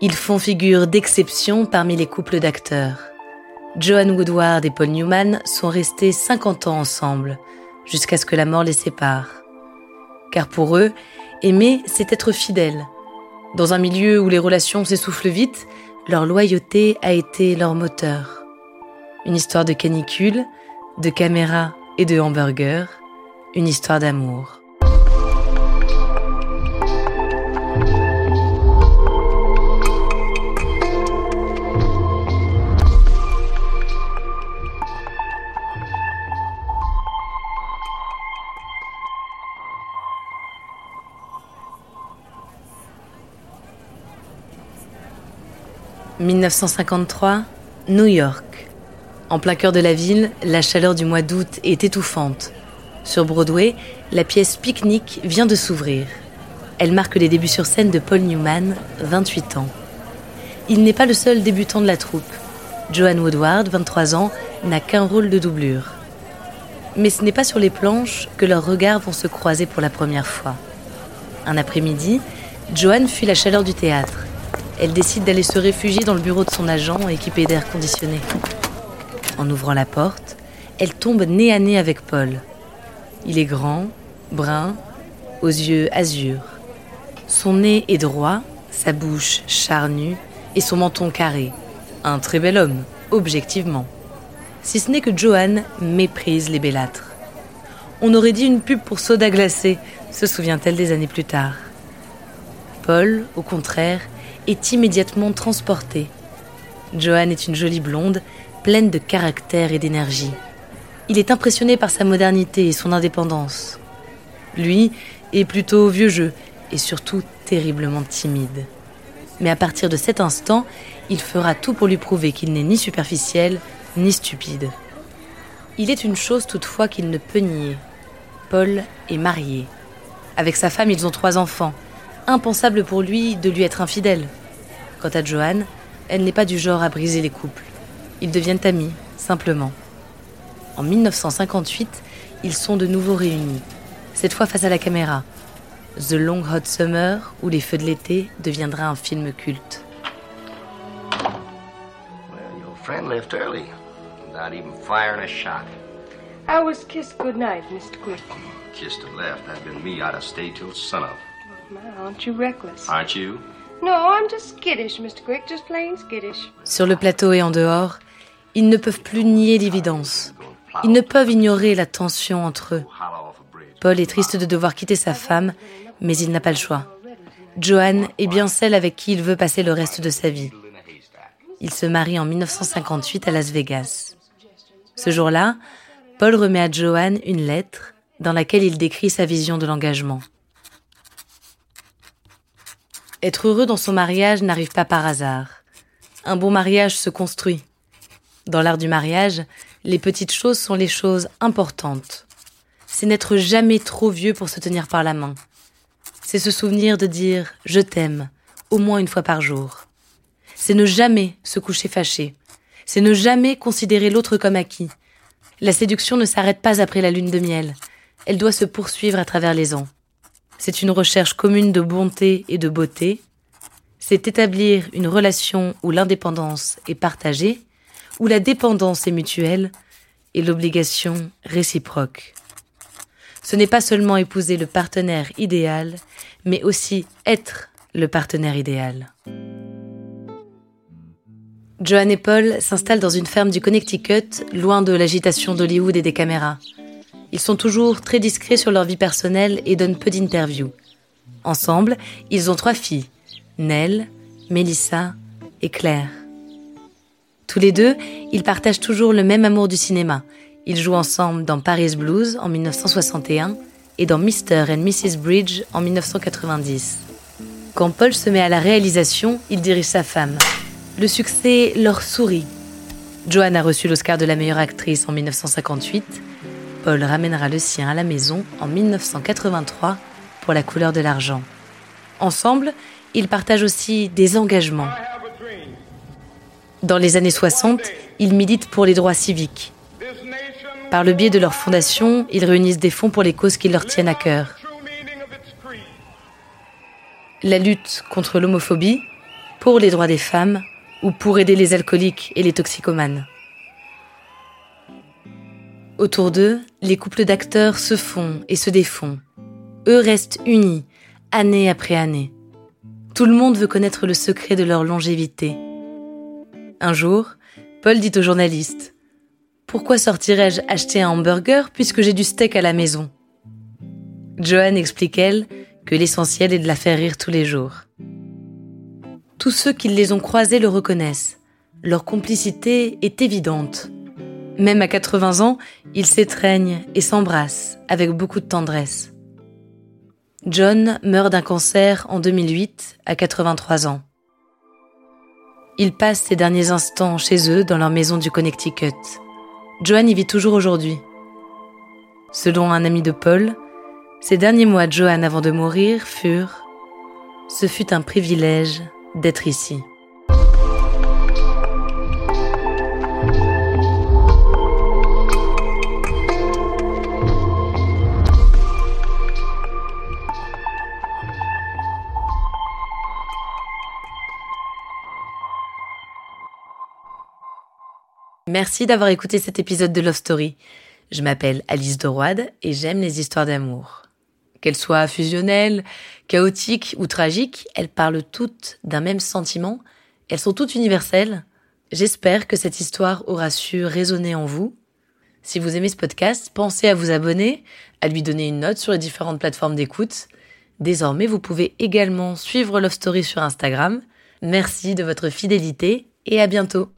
Ils font figure d'exception parmi les couples d'acteurs. Joan Woodward et Paul Newman sont restés 50 ans ensemble, jusqu'à ce que la mort les sépare. Car pour eux, aimer, c'est être fidèle. Dans un milieu où les relations s'essoufflent vite, leur loyauté a été leur moteur. Une histoire de canicule, de caméra et de hamburger, une histoire d'amour. 1953, New York. En plein cœur de la ville, la chaleur du mois d'août est étouffante. Sur Broadway, la pièce Picnic vient de s'ouvrir. Elle marque les débuts sur scène de Paul Newman, 28 ans. Il n'est pas le seul débutant de la troupe. Joan Woodward, 23 ans, n'a qu'un rôle de doublure. Mais ce n'est pas sur les planches que leurs regards vont se croiser pour la première fois. Un après-midi, Joan fuit la chaleur du théâtre elle décide d'aller se réfugier dans le bureau de son agent équipé d'air conditionné. En ouvrant la porte, elle tombe nez à nez avec Paul. Il est grand, brun, aux yeux azur. Son nez est droit, sa bouche charnue et son menton carré. Un très bel homme, objectivement. Si ce n'est que Joanne méprise les bellâtres. On aurait dit une pub pour soda glacé, se souvient-elle des années plus tard. Paul, au contraire, est immédiatement transporté. Joanne est une jolie blonde, pleine de caractère et d'énergie. Il est impressionné par sa modernité et son indépendance. Lui est plutôt vieux jeu et surtout terriblement timide. Mais à partir de cet instant, il fera tout pour lui prouver qu'il n'est ni superficiel ni stupide. Il est une chose toutefois qu'il ne peut nier. Paul est marié. Avec sa femme, ils ont trois enfants impensable pour lui de lui être infidèle. Quant à Joanne, elle n'est pas du genre à briser les couples. Ils deviennent amis, simplement. En 1958, ils sont de nouveau réunis, cette fois face à la caméra. The Long Hot Summer, ou Les Feux de l'été, deviendra un film culte. Well, your friend left early, without even firing a shot. I was kissed goodnight, Mr. Quick. Kissed and left. Had been me, I'd have stayed till sunup. Aren't you reckless? Aren't you? No, I'm just skittish, Mr. Quick, just plain skittish. Sur le plateau et en dehors, ils ne peuvent plus nier l'évidence. Ils ne peuvent ignorer la tension entre eux. Paul est triste de devoir quitter sa femme, mais il n'a pas le choix. Joanne est bien celle avec qui il veut passer le reste de sa vie. Il se marie en 1958 à Las Vegas. Ce jour-là, Paul remet à Joanne une lettre dans laquelle il décrit sa vision de l'engagement. Être heureux dans son mariage n'arrive pas par hasard. Un bon mariage se construit. Dans l'art du mariage, les petites choses sont les choses importantes. C'est n'être jamais trop vieux pour se tenir par la main. C'est se souvenir de dire je t'aime au moins une fois par jour. C'est ne jamais se coucher fâché. C'est ne jamais considérer l'autre comme acquis. La séduction ne s'arrête pas après la lune de miel. Elle doit se poursuivre à travers les ans. C'est une recherche commune de bonté et de beauté. C'est établir une relation où l'indépendance est partagée, où la dépendance est mutuelle, et l'obligation réciproque. Ce n'est pas seulement épouser le partenaire idéal, mais aussi être le partenaire idéal. Joanne et Paul s'installent dans une ferme du Connecticut, loin de l'agitation d'Hollywood et des caméras. Ils sont toujours très discrets sur leur vie personnelle et donnent peu d'interviews. Ensemble, ils ont trois filles, Nell, Melissa et Claire. Tous les deux, ils partagent toujours le même amour du cinéma. Ils jouent ensemble dans Paris Blues en 1961 et dans Mr. and Mrs. Bridge en 1990. Quand Paul se met à la réalisation, il dirige sa femme. Le succès leur sourit. Joanne a reçu l'Oscar de la meilleure actrice en 1958. Paul ramènera le sien à la maison en 1983 pour la couleur de l'argent. Ensemble, ils partagent aussi des engagements. Dans les années 60, ils militent pour les droits civiques. Par le biais de leur fondation, ils réunissent des fonds pour les causes qui leur tiennent à cœur. La lutte contre l'homophobie, pour les droits des femmes ou pour aider les alcooliques et les toxicomanes. Autour d'eux, les couples d'acteurs se font et se défont. Eux restent unis, année après année. Tout le monde veut connaître le secret de leur longévité. Un jour, Paul dit au journaliste Pourquoi sortirais-je acheter un hamburger puisque j'ai du steak à la maison? Joanne explique, elle, que l'essentiel est de la faire rire tous les jours. Tous ceux qui les ont croisés le reconnaissent. Leur complicité est évidente. Même à 80 ans, ils s'étreignent et s'embrassent avec beaucoup de tendresse. John meurt d'un cancer en 2008 à 83 ans. Il passe ses derniers instants chez eux dans leur maison du Connecticut. Joan y vit toujours aujourd'hui. Selon un ami de Paul, ces derniers mois de Joan avant de mourir furent ⁇ Ce fut un privilège d'être ici ⁇ Merci d'avoir écouté cet épisode de Love Story. Je m'appelle Alice Doroide et j'aime les histoires d'amour. Qu'elles soient fusionnelles, chaotiques ou tragiques, elles parlent toutes d'un même sentiment. Elles sont toutes universelles. J'espère que cette histoire aura su résonner en vous. Si vous aimez ce podcast, pensez à vous abonner, à lui donner une note sur les différentes plateformes d'écoute. Désormais, vous pouvez également suivre Love Story sur Instagram. Merci de votre fidélité et à bientôt.